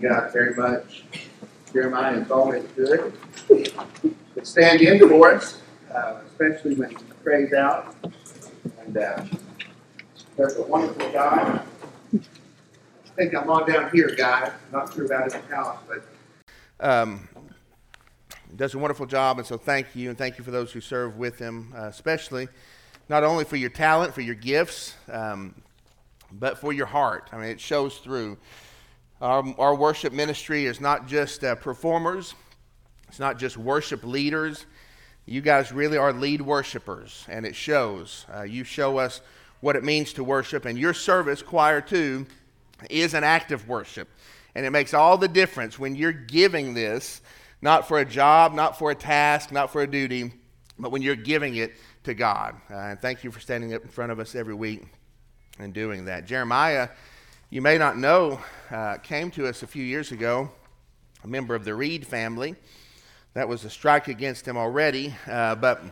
God very much. Jeremiah is always good. But stand in for us, uh, especially when he prays out. And uh, there's a wonderful God. I think I'm on down here, guys. Not sure about his house, but. Um, does a wonderful job, and so thank you, and thank you for those who serve with him, uh, especially not only for your talent, for your gifts, um, but for your heart. I mean, it shows through. Our, our worship ministry is not just uh, performers, it's not just worship leaders. You guys really are lead worshipers, and it shows. Uh, you show us what it means to worship, and your service, choir too, is an act of worship. And it makes all the difference when you're giving this, not for a job, not for a task, not for a duty, but when you're giving it to God. Uh, and thank you for standing up in front of us every week and doing that. Jeremiah, you may not know, uh, came to us a few years ago, a member of the Reed family. That was a strike against him already. Uh, but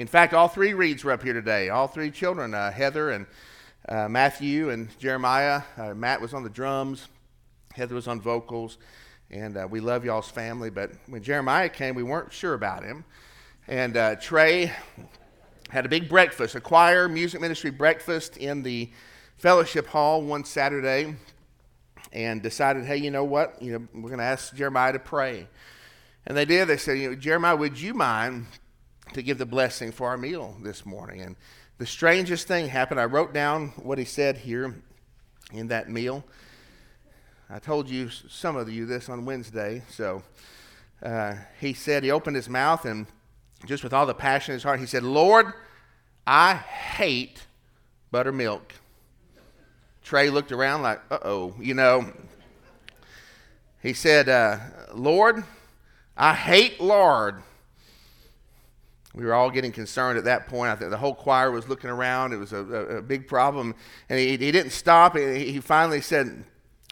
in fact, all three Reeds were up here today. All three children uh, Heather and uh, Matthew and Jeremiah. Uh, Matt was on the drums, Heather was on vocals. And uh, we love y'all's family. But when Jeremiah came, we weren't sure about him. And Trey had a big breakfast, a choir music ministry breakfast in the fellowship hall one Saturday, and decided, hey, you know what? You know, we're going to ask Jeremiah to pray. And they did. They said, you know, Jeremiah, would you mind to give the blessing for our meal this morning? And the strangest thing happened. I wrote down what he said here in that meal. I told you some of you this on Wednesday. So uh, he said he opened his mouth and just with all the passion in his heart, he said, Lord, I hate buttermilk. Trey looked around like, uh oh, you know. He said, uh, Lord, I hate lard. We were all getting concerned at that point. I think the whole choir was looking around. It was a, a, a big problem. And he, he didn't stop. He, he finally said,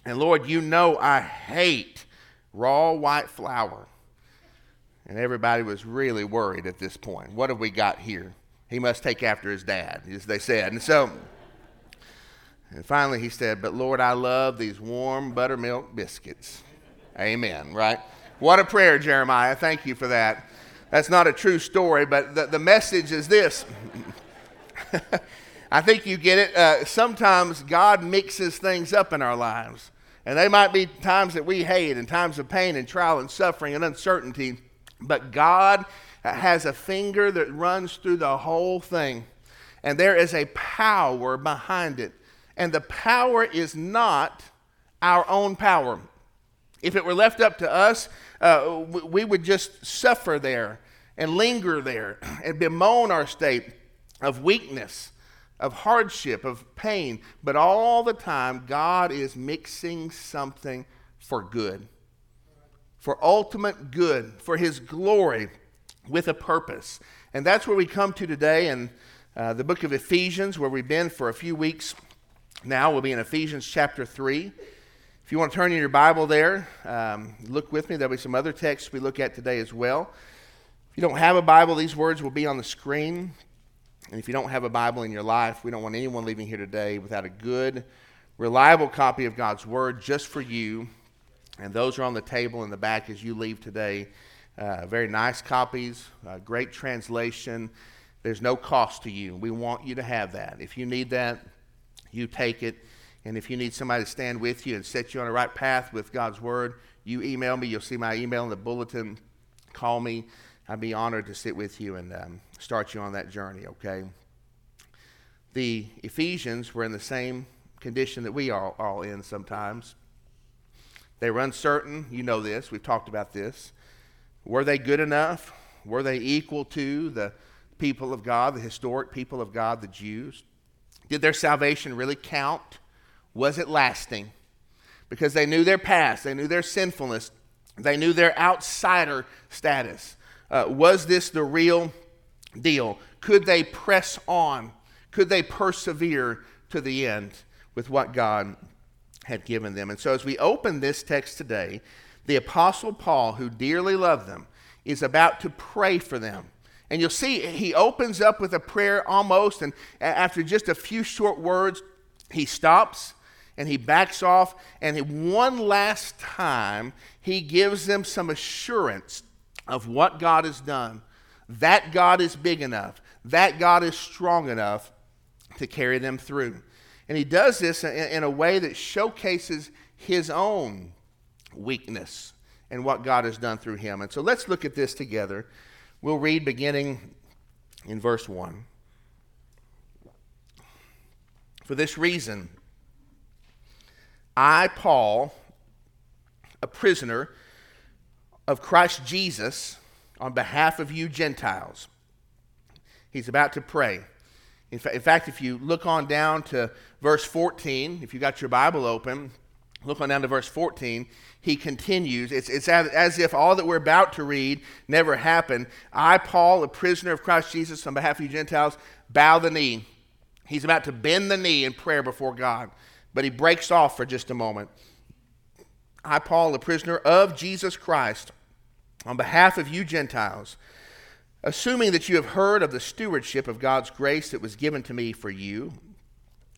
And Lord, you know I hate raw white flour. And everybody was really worried at this point. What have we got here? He must take after his dad, as they said. And so, and finally he said, But Lord, I love these warm buttermilk biscuits. Amen, right? What a prayer, Jeremiah. Thank you for that. That's not a true story, but the, the message is this. I think you get it. Uh, sometimes God mixes things up in our lives. And they might be times that we hate and times of pain and trial and suffering and uncertainty. But God has a finger that runs through the whole thing. And there is a power behind it. And the power is not our own power. If it were left up to us, uh, we would just suffer there and linger there and bemoan our state of weakness, of hardship, of pain. But all the time, God is mixing something for good for ultimate good, for His glory, with a purpose. And that's where we come to today in uh, the book of Ephesians, where we've been for a few weeks now. We'll be in Ephesians chapter 3. If you want to turn in your Bible there, um, look with me. There'll be some other texts we look at today as well. If you don't have a Bible, these words will be on the screen. And if you don't have a Bible in your life, we don't want anyone leaving here today without a good, reliable copy of God's Word just for you and those are on the table in the back as you leave today. Uh, very nice copies, uh, great translation. There's no cost to you. We want you to have that. If you need that, you take it. And if you need somebody to stand with you and set you on the right path with God's Word, you email me. You'll see my email in the bulletin. Call me. I'd be honored to sit with you and um, start you on that journey, okay? The Ephesians were in the same condition that we are all in sometimes. They were uncertain. You know this. We've talked about this. Were they good enough? Were they equal to the people of God, the historic people of God, the Jews? Did their salvation really count? Was it lasting? Because they knew their past, they knew their sinfulness, they knew their outsider status. Uh, was this the real deal? Could they press on? Could they persevere to the end with what God had given them. And so, as we open this text today, the Apostle Paul, who dearly loved them, is about to pray for them. And you'll see he opens up with a prayer almost, and after just a few short words, he stops and he backs off, and he, one last time, he gives them some assurance of what God has done. That God is big enough, that God is strong enough to carry them through. And he does this in, in a way that showcases his own weakness and what God has done through him. And so let's look at this together. We'll read beginning in verse 1. For this reason, I, Paul, a prisoner of Christ Jesus, on behalf of you Gentiles. He's about to pray. In, fa- in fact, if you look on down to verse 14, if you got your Bible open, look on down to verse 14, he continues. It's, it's as, as if all that we're about to read never happened. I, Paul, a prisoner of Christ Jesus, on behalf of you Gentiles, bow the knee. He's about to bend the knee in prayer before God, but he breaks off for just a moment. I, Paul, a prisoner of Jesus Christ, on behalf of you Gentiles, assuming that you have heard of the stewardship of God's grace that was given to me for you,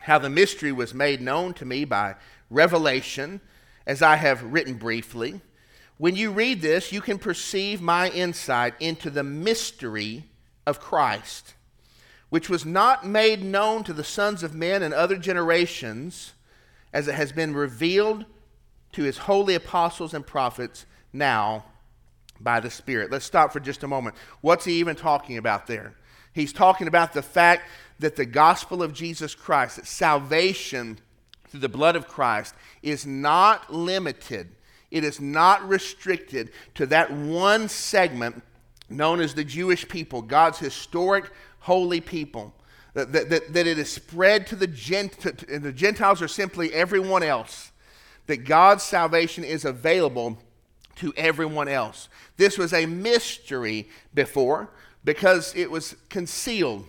how the mystery was made known to me by revelation, as I have written briefly. When you read this, you can perceive my insight into the mystery of Christ, which was not made known to the sons of men in other generations, as it has been revealed to his holy apostles and prophets now by the Spirit. Let's stop for just a moment. What's he even talking about there? He's talking about the fact that the gospel of Jesus Christ, that salvation through the blood of Christ, is not limited, it is not restricted to that one segment known as the Jewish people, God's historic holy people. That, that, that it is spread to the, Gent- to, the Gentiles are simply everyone else. That God's salvation is available to everyone else. This was a mystery before because it was concealed.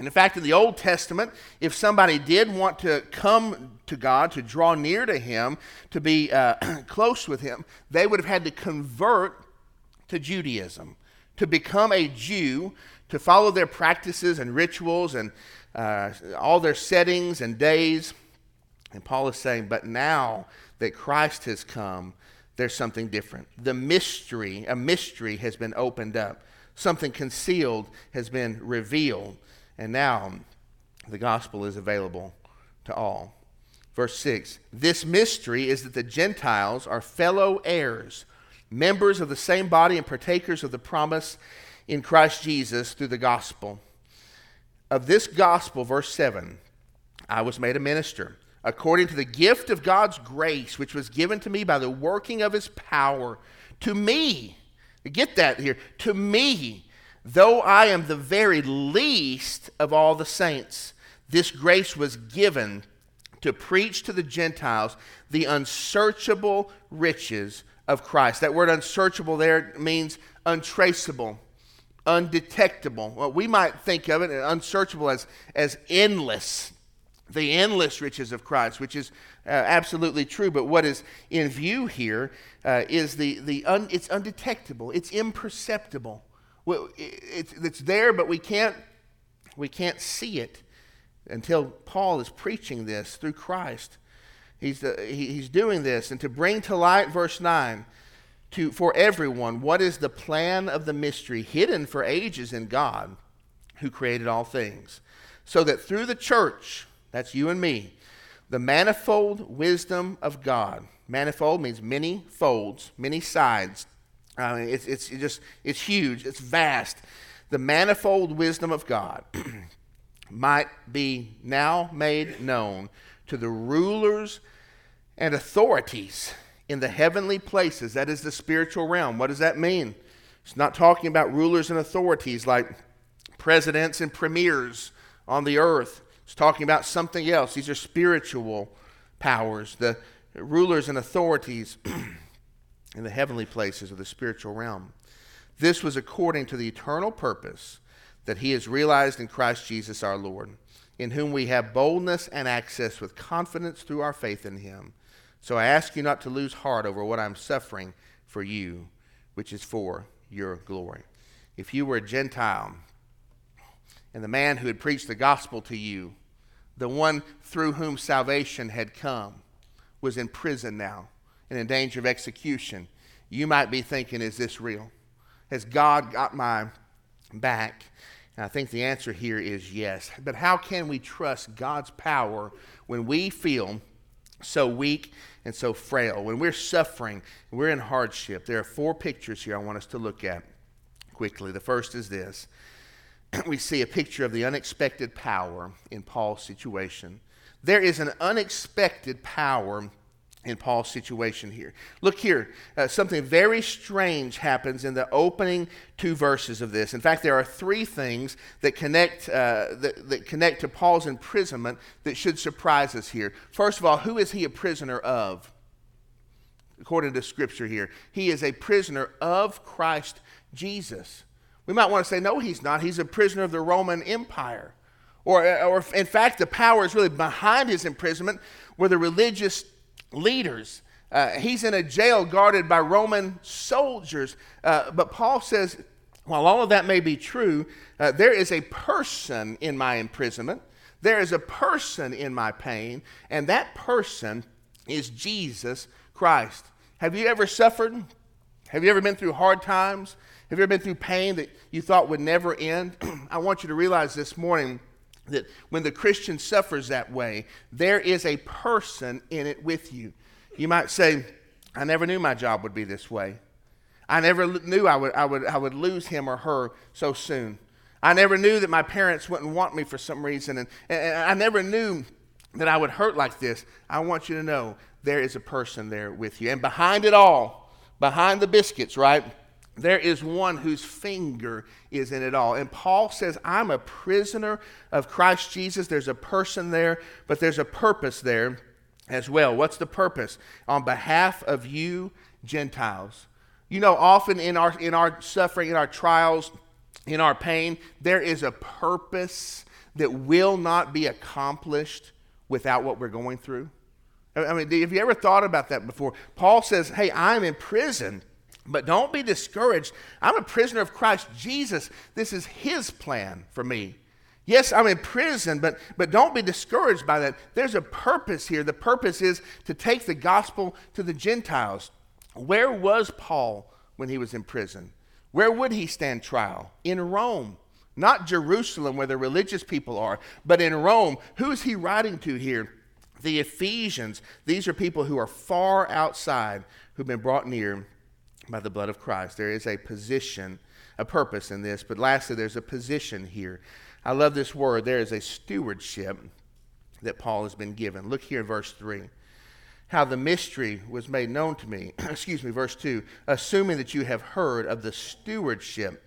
And in fact, in the Old Testament, if somebody did want to come to God, to draw near to Him, to be uh, close with Him, they would have had to convert to Judaism, to become a Jew, to follow their practices and rituals and uh, all their settings and days. And Paul is saying, but now that Christ has come, there's something different. The mystery, a mystery has been opened up. Something concealed has been revealed. And now the gospel is available to all. Verse 6 This mystery is that the Gentiles are fellow heirs, members of the same body, and partakers of the promise in Christ Jesus through the gospel. Of this gospel, verse 7, I was made a minister according to the gift of God's grace, which was given to me by the working of his power, to me, get that here, to me, though I am the very least of all the saints, this grace was given to preach to the Gentiles the unsearchable riches of Christ. That word unsearchable there means untraceable, undetectable. Well, we might think of it unsearchable as, as endless the endless riches of Christ, which is uh, absolutely true. But what is in view here uh, is the, the un, it's undetectable, it's imperceptible. It's, it's there, but we can't, we can't see it until Paul is preaching this through Christ. He's, uh, the, he's doing this. And to bring to light, verse 9, to, for everyone, what is the plan of the mystery hidden for ages in God who created all things? So that through the church, that's you and me. The manifold wisdom of God. Manifold means many folds, many sides. Uh, it's, it's just, it's huge, it's vast. The manifold wisdom of God might be now made known to the rulers and authorities in the heavenly places. That is the spiritual realm. What does that mean? It's not talking about rulers and authorities like presidents and premiers on the earth. It's talking about something else. These are spiritual powers, the rulers and authorities in the heavenly places of the spiritual realm. This was according to the eternal purpose that he has realized in Christ Jesus our Lord, in whom we have boldness and access with confidence through our faith in him. So I ask you not to lose heart over what I'm suffering for you, which is for your glory. If you were a Gentile, and the man who had preached the gospel to you the one through whom salvation had come, was in prison now and in danger of execution, you might be thinking, is this real? Has God got my back? And I think the answer here is yes. But how can we trust God's power when we feel so weak and so frail? When we're suffering, we're in hardship. There are four pictures here I want us to look at quickly. The first is this we see a picture of the unexpected power in Paul's situation. There is an unexpected power in Paul's situation here. Look here, uh, something very strange happens in the opening two verses of this. In fact, there are three things that connect, uh, that, that connect to Paul's imprisonment that should surprise us here. First of all, who is he a prisoner of? According to Scripture here, he is a prisoner of Christ Jesus. We might want to say, no, he's not. He's a prisoner of the Roman Empire. Or, or in fact, the power is really behind his imprisonment were the religious leaders. Uh, he's in a jail guarded by Roman soldiers. Uh, but Paul says, while all of that may be true, uh, there is a person in my imprisonment. There is a person in my pain, and that person is Jesus Christ. Have you ever suffered? Have you ever been through hard times? Have you ever been through pain that you thought would never end? I want you to realize this morning that when the Christian suffers that way, there is a person in it with you. You might say, I never knew my job would be this way. I never knew I would, I would, I would lose him or her so soon. I never knew that my parents wouldn't want me for some reason. And, and I never knew that I would hurt like this. I want you to know there is a person there with you. And behind it all, behind the biscuits, right? There is one whose finger is in it all. And Paul says, I'm a prisoner of Christ Jesus. There's a person there, but there's a purpose there as well. What's the purpose? On behalf of you, Gentiles. You know, often in our, in our suffering, in our trials, in our pain, there is a purpose that will not be accomplished without what we're going through. I mean, have you ever thought about that before? Paul says, Hey, I'm in prison but don't be discouraged. I'm a prisoner of Christ Jesus. This is His plan for me. Yes, I'm in prison, but, but don't be discouraged by that. There's a purpose here. The purpose is to take the gospel to the Gentiles. Where was Paul when he was in prison? Where would he stand trial? In Rome. Not Jerusalem, where the religious people are, but in Rome. Who is he writing to here? The Ephesians. These are people who are far outside, who've been brought near by the blood of Christ. There is a position, a purpose in this, but lastly, there's a position here. I love this word. There is a stewardship that Paul has been given. Look here in verse 3. How the mystery was made known to me. Excuse me, verse 2. Assuming that you have heard of the stewardship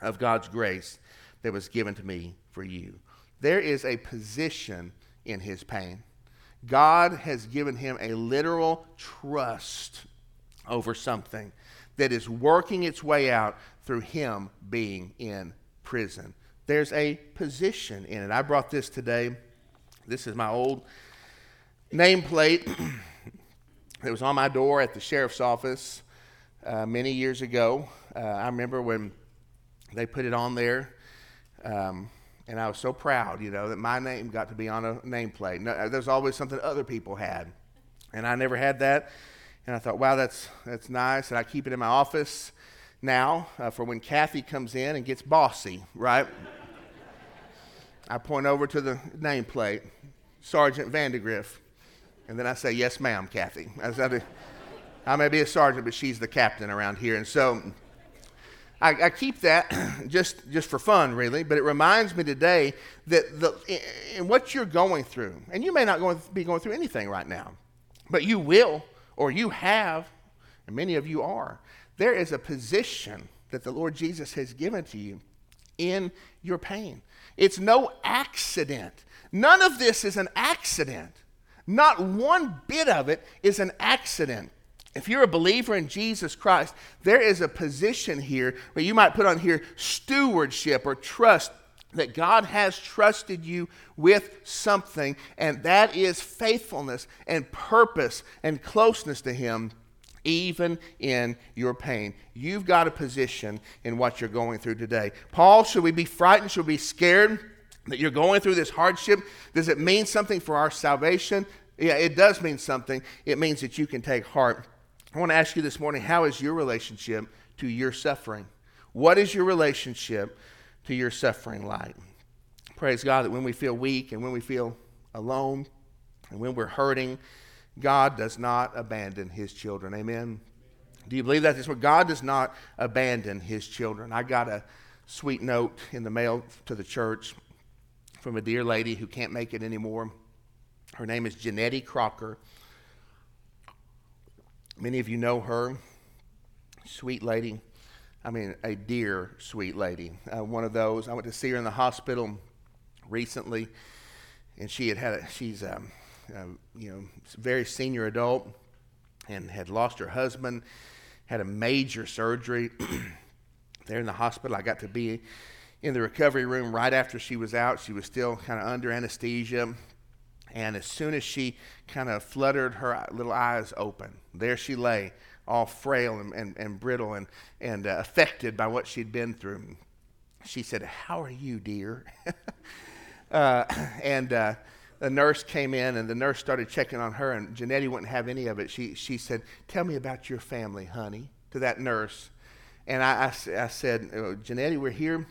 of God's grace that was given to me for you. There is a position in his pain. God has given him a literal trust over something that is working its way out through him being in prison. There's a position in it. I brought this today. This is my old nameplate that was on my door at the sheriff's office uh, many years ago. Uh, I remember when they put it on there. Um, and I was so proud, you know, that my name got to be on a nameplate. No, there's always something other people had, and I never had that. And I thought, wow, that's, that's nice. And I keep it in my office now uh, for when Kathy comes in and gets bossy, right? I point over to the nameplate, Sergeant Vandegrift. And then I say, yes, ma'am, Kathy. I, I may be a sergeant, but she's the captain around here. And so I, I, keep that just, just for fun, really, but it reminds me today that the, in what you're going through, and you may not going, be going through anything right now, but you will or you have, and many of you are, there is a position that the Lord Jesus has given to you in your pain. It's no accident. None of this is an accident. Not one bit of it is an accident. If you're a believer in Jesus Christ, there is a position here where you might put on here stewardship or trust that God has trusted you with something, and that is faithfulness and purpose and closeness to Him, even in your pain. You've got a position in what you're going through today. Paul, should we be frightened? Should we be scared? that you're going through this hardship, does it mean something for our salvation? Yeah, it does mean something. It means that you can take heart. I want to ask you this morning how is your relationship to your suffering? What is your relationship to your suffering light. Praise God that when we feel weak and when we feel alone and when we're hurting, God does not abandon his children. Amen. Do you believe that? This God does not abandon his children. I got a sweet note in the mail to the church from a dear lady who can't make it anymore. Her name is Janetti Crocker. Many of you know her. Sweet lady. I mean, a dear, sweet lady. Uh, one of those. I went to see her in the hospital recently, and she had had a, she's um, um, you know very senior adult and had lost her husband, had a major surgery. there in the hospital, I got to be in the recovery room right after she was out. She was still kind of under anesthesia. And as soon as she kind of fluttered her little eyes open, there she lay, all frail and, and, and brittle and, and uh, affected by what she'd been through. She said, How are you, dear? uh, and uh, the nurse came in, and the nurse started checking on her, and Janetti wouldn't have any of it. She, she said, Tell me about your family, honey, to that nurse. And I, I, I said, uh, Janetti, we're here.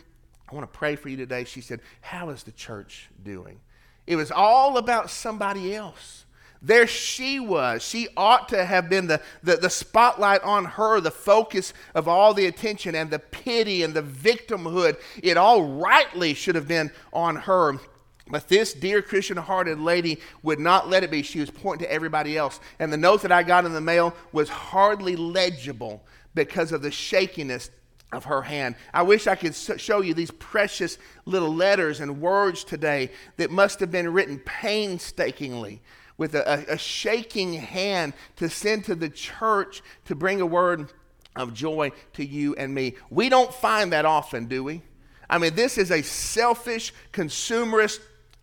I want to pray for you today. She said, How is the church doing? It was all about somebody else. There she was. She ought to have been the, the, the, spotlight on her, the focus of all the attention and the pity and the victimhood. It all rightly should have been on her. But this dear Christian hearted lady would not let it be. She was pointing to everybody else. And the note that I got in the mail was hardly legible because of the shakiness of her hand. I wish I could show you these precious little letters and words today that must have been written painstakingly with a, a, shaking hand to send to the church to bring a word of joy to you and me. We don't find that often, do we? I mean, this is a selfish, consumerist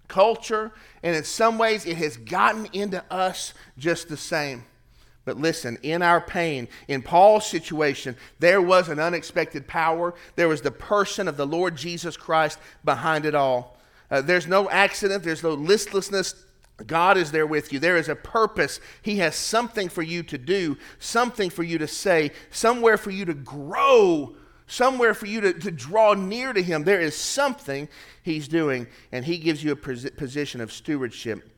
culture, and in some ways it has gotten into us just the same. But listen, in our pain, in Paul's situation, there was an unexpected power. There was the person of the Lord Jesus Christ behind it all. Uh, there's no accident, there's no listlessness. God is there with you. There is a purpose. He has something for you to do, something for you to say, somewhere for you to grow, somewhere for you to, to draw near to Him. There is something He's doing, and He gives you a position of stewardship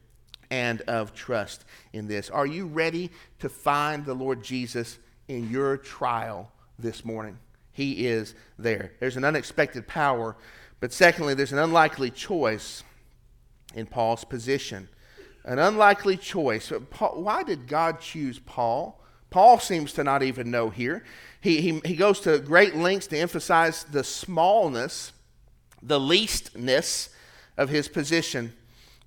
and of trust in this. Are you ready to find the Lord Jesus in your trial this morning? He is there. There's an unexpected power, but secondly, there's an unlikely choice in Paul's position. An unlikely choice. Paul, why did God choose Paul? Paul seems to not even know here. He, he, he goes to great lengths to emphasize the smallness, the leastness of his position.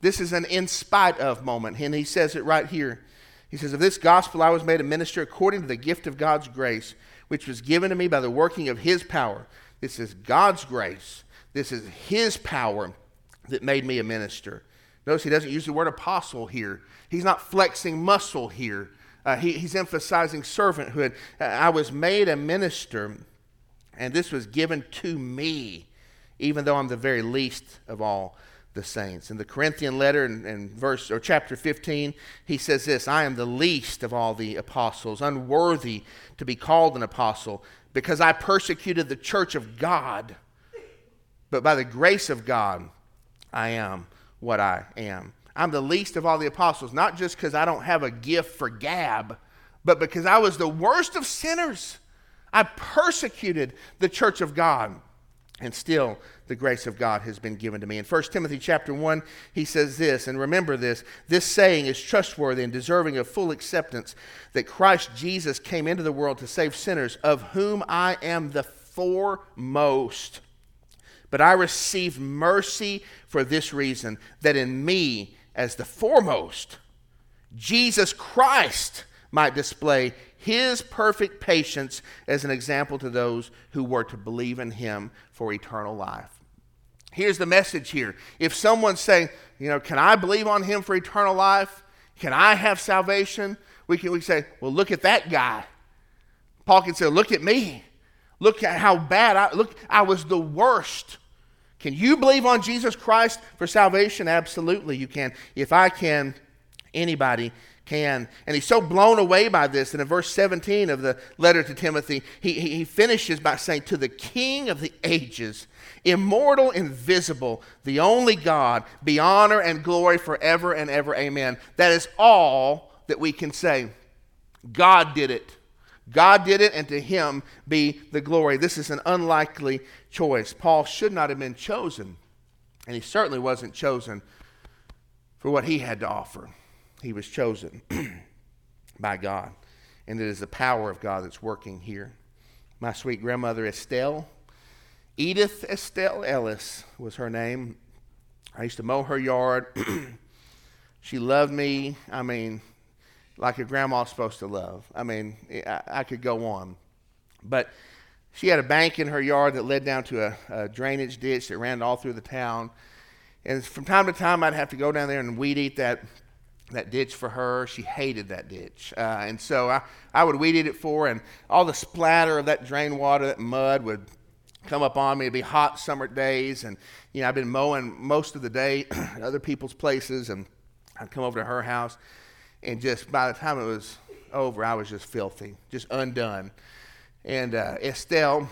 This is an in spite of moment, and he says it right here. He says, Of this gospel I was made a minister according to the gift of God's grace, which was given to me by the working of his power. This is God's grace. This is his power that made me a minister. Notice he doesn't use the word apostle here. He's not flexing muscle here. Uh, he, he's emphasizing servanthood. Uh, I was made a minister, and this was given to me, even though I'm the very least of all the saints. In the Corinthian letter in, in, verse or chapter 15, he says this, I am the least of all the apostles, unworthy to be called an apostle, because I persecuted the church of God. But by the grace of God, I am what I am. I'm the least of all the apostles, not just because I don't have a gift for gab, but because I was the worst of sinners. I persecuted the church of God and still the grace of God has been given to me. In 1 Timothy chapter 1, he says this, and remember this, this saying is trustworthy and deserving of full acceptance that Christ Jesus came into the world to save sinners, of whom I am the foremost. But I received mercy for this reason, that in me, as the foremost, Jesus Christ might display his perfect patience as an example to those who were to believe in him for eternal life. Here's the message here. If someone's saying, you know, can I believe on him for eternal life? Can I have salvation? We can, we say, well, look at that guy. Paul can say, look at me. Look at how bad I look. I was the worst. Can you believe on Jesus Christ for salvation? Absolutely, you can. If I can, anybody can. And he's so blown away by this that in verse 17 of the letter to Timothy, he, he finishes by saying, To the King of the ages, immortal, invisible, the only God, be honor and glory forever and ever. Amen. That is all that we can say. God did it. God did it, and to him be the glory. This is an unlikely choice. Paul should not have been chosen, and he certainly wasn't chosen for what he had to offer. He was chosen by God, and it is the power of God that's working here. My sweet grandmother Estelle, Edith Estelle Ellis was her name. I used to mow her yard. she loved me. I mean, like a grandma's supposed to love. I mean, I, I, could go on. But she had a bank in her yard that led down to a, a, drainage ditch that ran all through the town. And from time to time, I'd have to go down there and weed eat that, that ditch for her. She hated that ditch. Uh, and so I, I would weed eat it for her, and all the splatter of that drain water, that mud would come up on me. It'd be hot summer days, and you know I've been mowing most of the day at other people's places, and I'd come over to her house and just by the time it was over, I was just filthy, just undone. And uh, Estelle,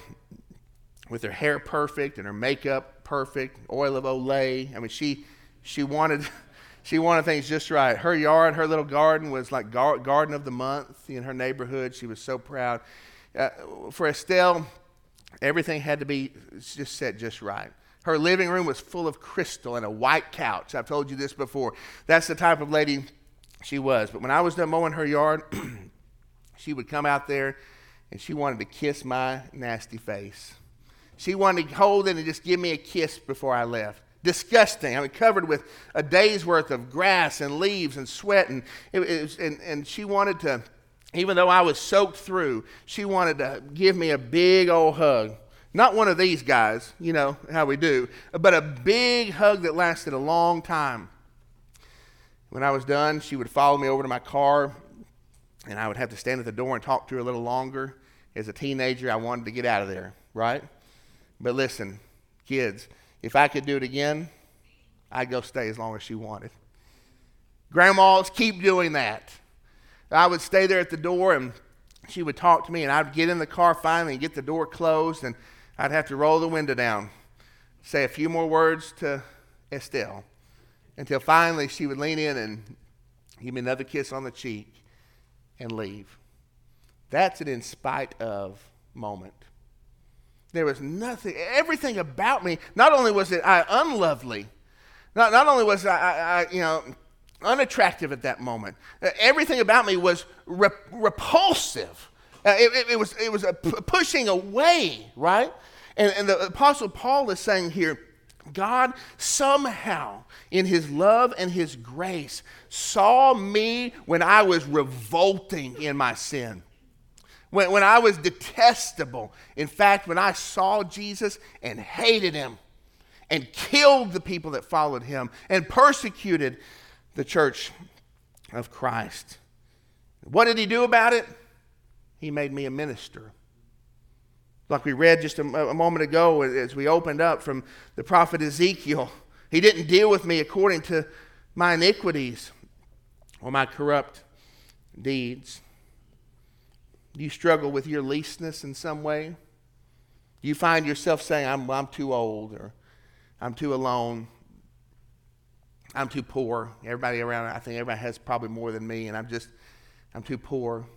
with her hair perfect and her makeup perfect, oil of Olay. I mean, she she wanted she wanted things just right. Her yard, her little garden was like gar- garden of the month in her neighborhood. She was so proud. Uh, for Estelle, everything had to be just set just right. Her living room was full of crystal and a white couch. I've told you this before. That's the type of lady she was. But when I was done mowing her yard, she would come out there and she wanted to kiss my nasty face. She wanted to hold it and just give me a kiss before I left. Disgusting. I mean, covered with a day's worth of grass and leaves and sweat. And, it, was, and, and she wanted to, even though I was soaked through, she wanted to give me a big old hug. Not one of these guys, you know how we do, but a big hug that lasted a long time. When I was done, she would follow me over to my car, and I would have to stand at the door and talk to her a little longer. As a teenager, I wanted to get out of there, right? But listen, kids, if I could do it again, I'd go stay as long as she wanted. Grandmas, keep doing that. I would stay there at the door and she would talk to me, and I'd get in the car finally and get the door closed, and I'd have to roll the window down, say a few more words to Estelle, until finally she would lean in and give me another kiss on the cheek and leave. That's an in spite of moment. There was nothing, everything about me, not only was it I unlovely, not, not only was I, I, I you know, unattractive at that moment, uh, everything about me was rep- repulsive. Uh, it, it, it, was, it was pushing away, right? And, and the Apostle Paul is saying here, God somehow, in his love and his grace, saw me when I was revolting in my sin. When, when I was detestable. In fact, when I saw Jesus and hated him and killed the people that followed him and persecuted the church of Christ. What did he do about it? He made me a minister like we read just a, a, moment ago as we opened up from the prophet Ezekiel. He didn't deal with me according to my iniquities or my corrupt deeds. You struggle with your leastness in some way? You find yourself saying, I'm, I'm too old or I'm too alone? I'm too poor. Everybody around, I think everybody has probably more than me, and I'm just, I'm too poor.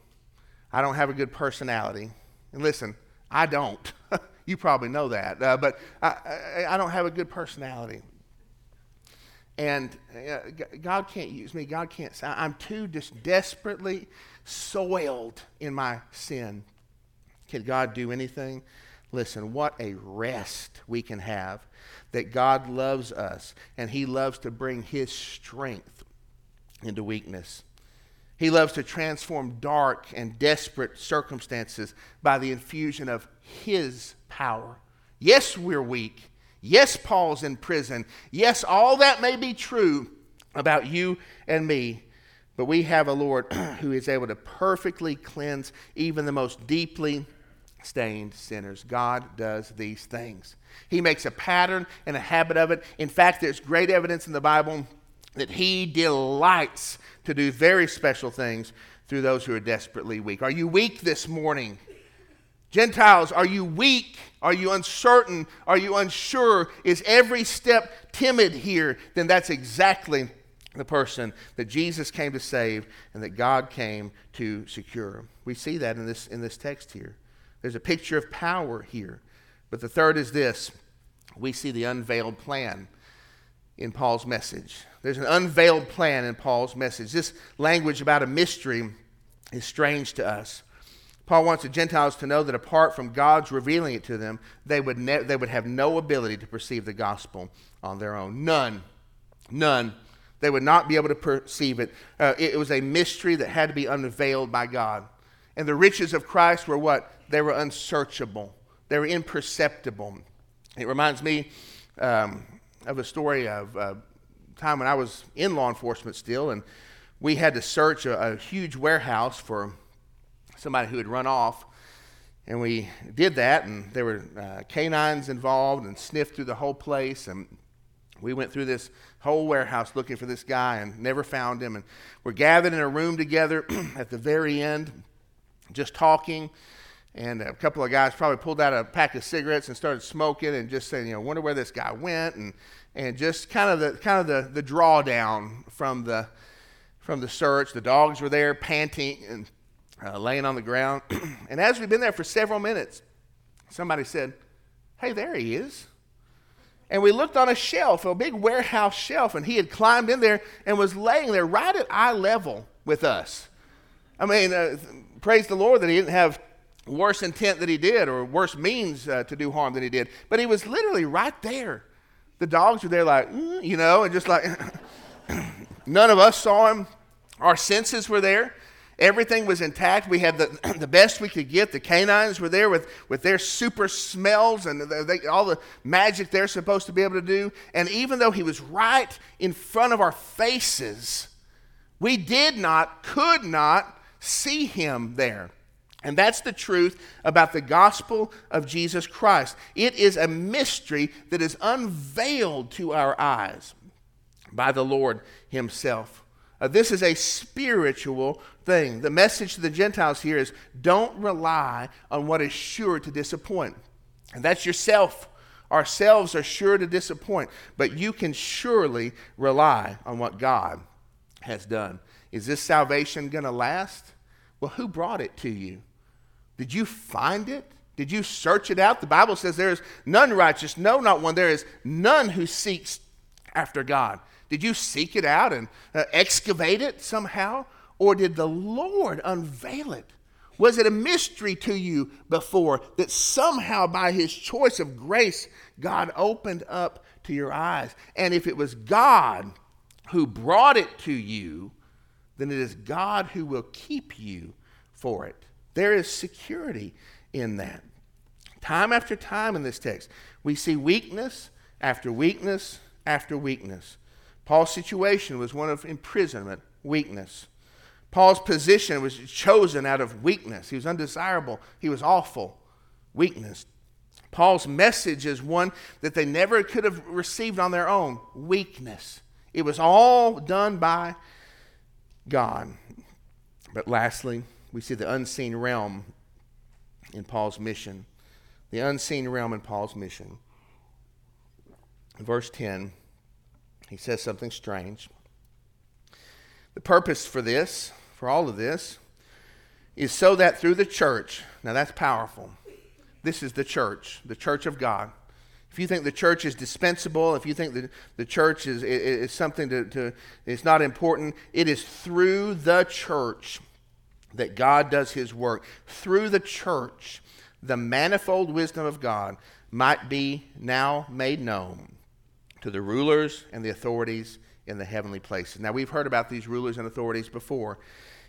I don't have a good personality. And listen, I don't. you probably know that. Uh, but I, I, I, don't have a good personality. And uh, God can't use me. God can't. I'm too just desperately soiled in my sin. Can God do anything? Listen, what a rest we can have that God loves us and He loves to bring His strength into weakness. He loves to transform dark and desperate circumstances by the infusion of His power. Yes, we're weak. Yes, Paul's in prison. Yes, all that may be true about you and me. But we have a Lord who is able to perfectly cleanse even the most deeply stained sinners. God does these things. He makes a pattern and a habit of it. In fact, there's great evidence in the Bible that He delights to do very special things through those who are desperately weak. Are you weak this morning? Gentiles, are you weak? Are you uncertain? Are you unsure? Is every step timid here? Then that's exactly the person that Jesus came to save and that God came to secure. We see that in this, in this text here. There's a picture of power here. But the third is this we see the unveiled plan in Paul's message. There's an unveiled plan in Paul's message. This language about a mystery is strange to us. Paul wants the Gentiles to know that apart from God's revealing it to them, they would, ne- they would have no ability to perceive the gospel on their own. None. None. They would not be able to perceive it. Uh, it. Was a mystery that had to be unveiled by God. And the riches of Christ were what? They were unsearchable, they were imperceptible. It reminds me um, of a story of a uh, time when I was in law enforcement still, and we had to search a, a huge warehouse for somebody who had run off. And we did that, and there were uh, canines involved and sniffed through the whole place. And we went through this whole warehouse looking for this guy and never found him. And we're gathered in a room together at the very end, just talking. And a couple of guys probably pulled out a pack of cigarettes and started smoking and just saying, you know, wonder where this guy went. And, and just kind of the, kind of the, the drawdown from the, from the search. The dogs were there panting and uh, laying on the ground. and as we've been there for several minutes, somebody said, Hey, there he is. And we looked on a shelf, a big warehouse shelf, and he had climbed in there and was laying there right at eye level with us. I mean, uh, praise the Lord that he didn't have worse intent than he did or worse means uh, to do harm than he did. But he was literally right there. The dogs were there, like, mm, you know, and just like none of us saw him. Our senses were there. Everything was intact. We had the, the best we could get. The canines were there with, with their super smells and they, all the magic they're supposed to be able to do. And even though he was right in front of our faces, we did not, could not see him there. And that's the truth about the gospel of Jesus Christ. It is a mystery that is unveiled to our eyes by the Lord Himself. Uh, this is a spiritual thing. The message to the Gentiles here is don't rely on what is sure to disappoint. And that's yourself. Ourselves are sure to disappoint, but you can surely rely on what God has done. Is this salvation going to last? Well, who brought it to you? Did you find it? Did you search it out? The Bible says there is none righteous, no, not one. There is none who seeks after God. Did you seek it out and uh, excavate it somehow? Or did the Lord unveil it? Was it a mystery to you before that somehow by his choice of grace, God opened up to your eyes? And if it was God who brought it to you, then it is God who will keep you for it. There is security in that. Time after time in this text, we see weakness after weakness after weakness. Paul's situation was one of imprisonment, weakness. Paul's position was chosen out of weakness. He was undesirable, he was awful, weakness. Paul's message is one that they never could have received on their own weakness. It was all done by God. But lastly, we see the unseen realm in Paul's mission. The unseen realm in Paul's mission. In verse 10, he says something strange. The purpose for this, for all of this, is so that through the church, now that's powerful. This is the church, the church of God. If you think the church is dispensable, if you think that the church is, is, something to, to, it's not important, it is through the church that God does his work. Through the church, the manifold wisdom of God might be now made known to the rulers and the authorities in the heavenly places. Now, we've heard about these rulers and authorities before.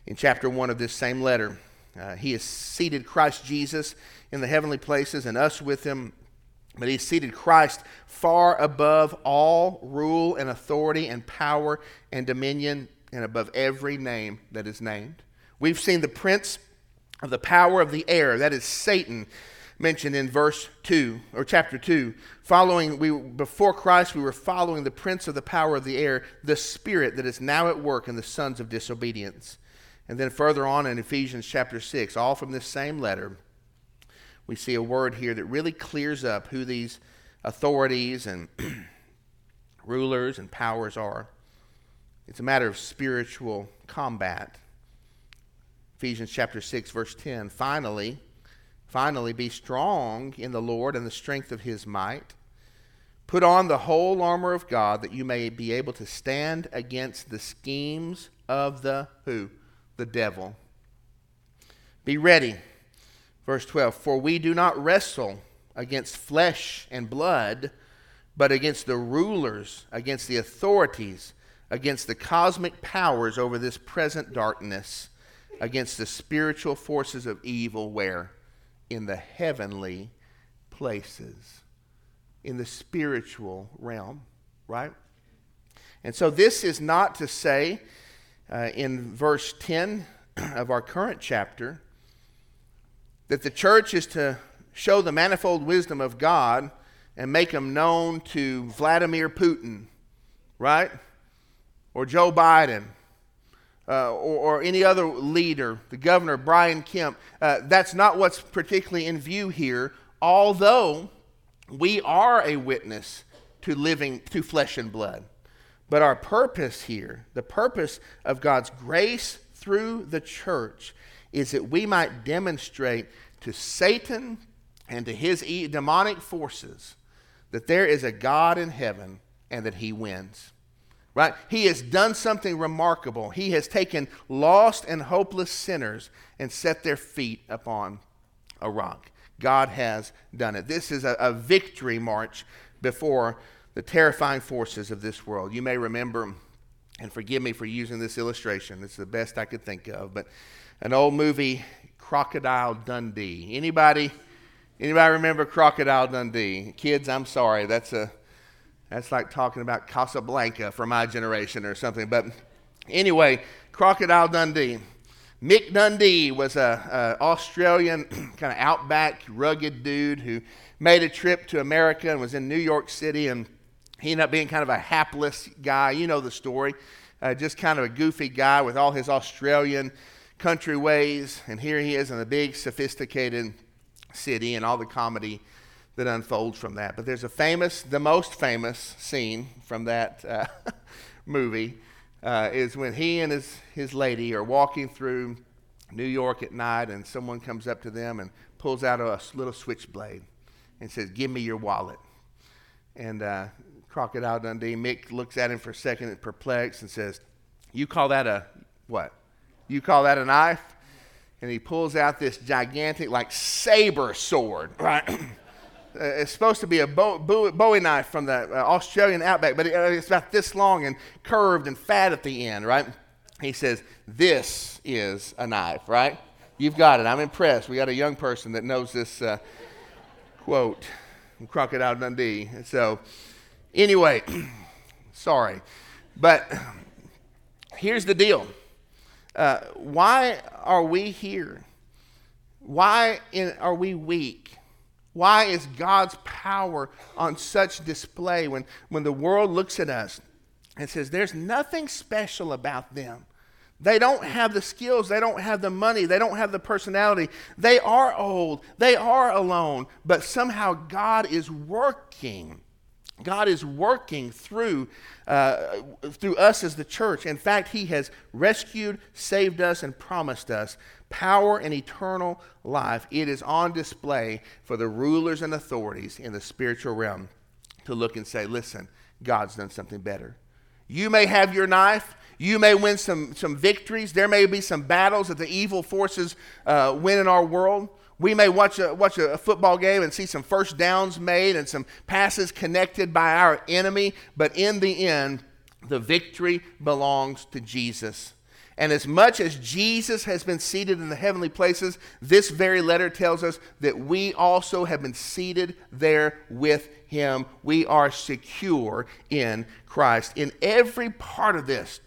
In chapter 1 of this same letter, uh, he has seated Christ Jesus in the heavenly places and us with him. But he seated Christ far above all rule and authority and power and dominion and above every name that is named. We've seen the prince of the power of the air, that is Satan, mentioned in verse 2 or chapter 2 following we before christ we were following the prince of the power of the air the spirit that is now at work in the sons of disobedience and then further on in ephesians chapter 6 all from this same letter we see a word here that really clears up who these authorities and rulers and powers are it's a matter of spiritual combat Ephesians chapter 6 verse 10. Finally, finally be strong in the Lord and the strength of his might. Put on the whole armor of God that you may be able to stand against the schemes of the who? The devil. Be ready. Verse 12. For we do not wrestle against flesh and blood, but against the rulers, against the authorities, against the cosmic powers over this present darkness against the spiritual forces of evil where? In the heavenly places, in the spiritual realm, right? And so this is not to say uh, in verse 10 of our current chapter that the church is to show the manifold wisdom of God and make them known to Vladimir Putin, right? Or Joe Biden uh, or, or, any other leader, the governor, Brian Kemp. Uh, that's not what's particularly in view here, although we are a witness to living, to flesh and blood. But our purpose here, the purpose of God's grace through the church, is that we might demonstrate to Satan and to his demonic forces that there is a God in heaven and that he wins right? He has done something remarkable. He has taken lost and hopeless sinners and set their feet upon a rock. God has done it. This is a, a victory march before the terrifying forces of this world. You may remember, and forgive me for using this illustration, it's the best I could think of, but an old movie, Crocodile Dundee. Anybody? Anybody remember Crocodile Dundee? Kids, I'm sorry. That's a that's like talking about Casablanca for my generation or something. But anyway, Crocodile Dundee. Mick Dundee was a, Australian kind of outback, rugged dude who made a trip to America and was in New York City, and he ended up being kind of a hapless guy. You know the story. Uh, just kind of a goofy guy with all his Australian country ways, and here he is in a big, sophisticated city and all the comedy that unfolds from that. But there's a famous, the most famous scene from that uh, movie uh, is when he and his, his lady are walking through New York at night, and someone comes up to them and pulls out a little switchblade and says, Give me your wallet. And uh, Crocodile Dundee, Mick looks at him for a second, perplexed, and says, You call that a what? You call that a knife? And he pulls out this gigantic, like saber sword, right? Uh, it's supposed to be a bowie knife from the uh, Australian outback, but uh, it's about this long and curved and fat at the end, right? He says, This is a knife, right? You've got it. I'm impressed. We got a young person that knows this uh, quote from Crocodile Dundee. So, anyway, sorry. But here's the deal uh, why are we here? Why in, are we weak? Why is God's power on such display when, when the world looks at us and says, There's nothing special about them? They don't have the skills, they don't have the money, they don't have the personality. They are old, they are alone, but somehow God is working. God is working through, uh, through us as the church. In fact, He has rescued, saved us, and promised us power and eternal life, it is on display for the rulers and authorities in the spiritual realm to look and say, listen, God's done something better. You may have your knife. You may win some, some victories. There may be some battles that the evil forces uh, win in our world. We may watch a, watch a football game and see some first downs made and some passes connected by our enemy, but in the end, the victory belongs to Jesus and as much as Jesus has been seated in the heavenly places, this very letter tells us that we also have been seated there with him. We are secure in Christ. In every part of this,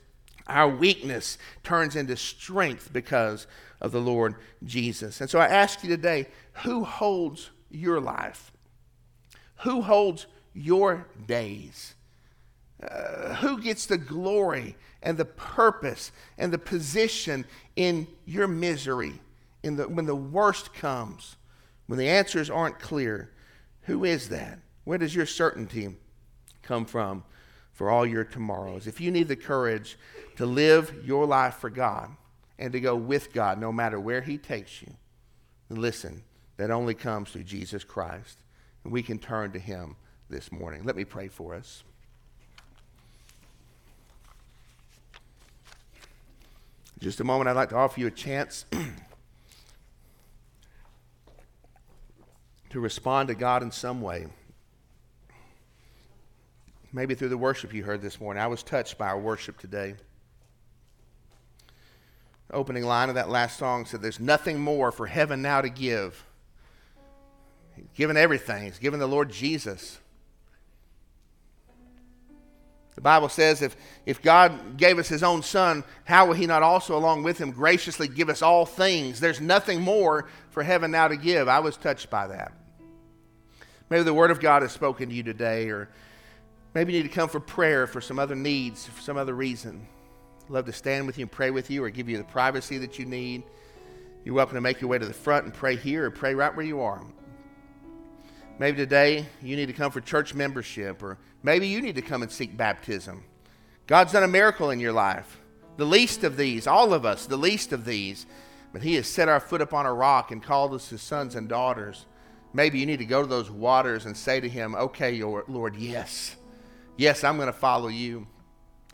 our weakness turns into strength because of the Lord Jesus. And so I ask you today who holds your life? Who holds your days? Uh, who gets the glory and the purpose and the position in your misery in the, when the worst comes, when the answers aren't clear? Who is that? Where does your certainty come from for all your tomorrows? If you need the courage to live your life for God and to go with God no matter where He takes you, listen, that only comes through Jesus Christ. And we can turn to Him this morning. Let me pray for us. just a moment, I'd like to offer you a chance to respond to God in some way. Maybe through the worship you heard this morning. I was touched by our worship today. Opening line of that last song said, There's nothing more for heaven now to give. He's given everything, He's given the Lord Jesus. The Bible says if, if God gave us his own son, how will he not also, along with him, graciously give us all things? There's nothing more for heaven now to give. I was touched by that. Maybe the word of God has spoken to you today, or maybe you need to come for prayer for some other needs, for some other reason. Love to stand with you and pray with you, or give you the privacy that you need. You're welcome to make your way to the front and pray here, or pray right where you are. Maybe today you need to come for church membership, or maybe you need to come and seek baptism. God's done a miracle in your life. The least of these, all of us, the least of these, but He has set our foot upon a rock and called us His sons and daughters. Maybe you need to go to those waters and say to Him, Okay, Lord, yes. Yes, I'm going to follow you.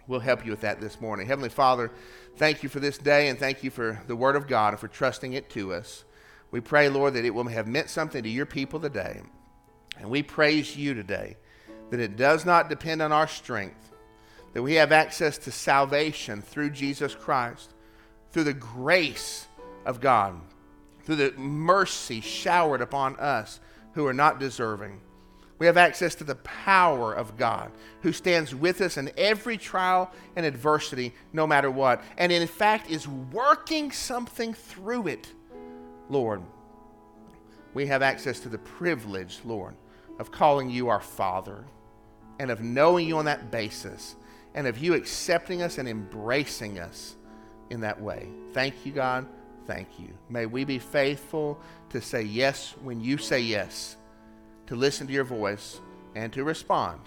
We'll help you with that this morning. Heavenly Father, thank you for this day and thank you for the Word of God and for trusting it to us. We pray, Lord, that it will have meant something to your people today. And we praise you today that it does not depend on our strength, that we have access to salvation through Jesus Christ, through the grace of God, through the mercy showered upon us who are not deserving. We have access to the power of God who stands with us in every trial and adversity, no matter what, and in fact is working something through it, Lord. We have access to the privilege, Lord, of calling you our Father and of knowing you on that basis and of you accepting us and embracing us in that way. Thank you, God. Thank you. May we be faithful to say yes when you say yes, to listen to your voice, and to respond.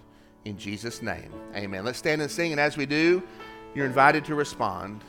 In Jesus' name, amen. Let's stand and sing, and as we do, you're invited to respond.